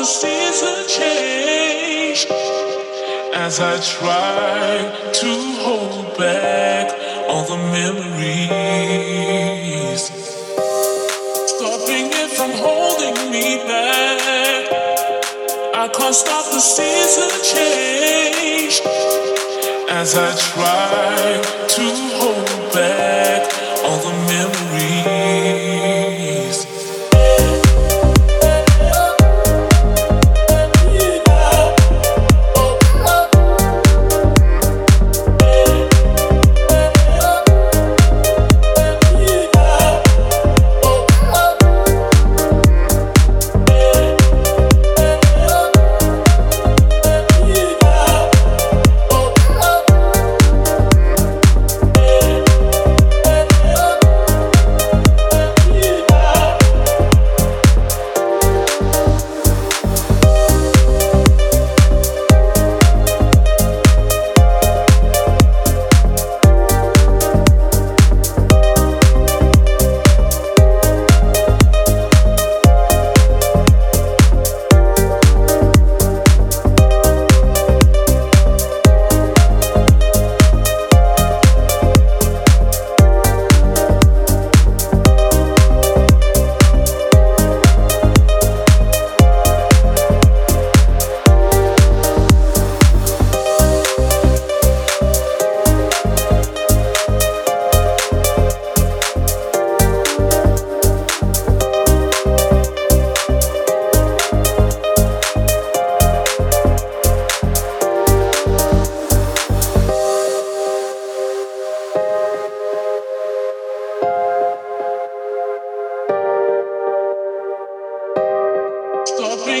the season change as I try to hold back all the memories, stopping it from holding me back. I can't stop the season change as I try to hold back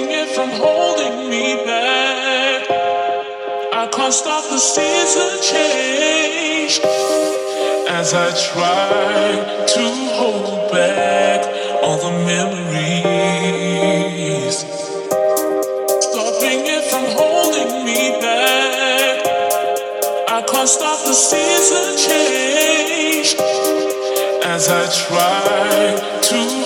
stopping it from holding me back. I can't stop the season change as I try to hold back all the memories. Stopping it from holding me back. I can't stop the season change as I try to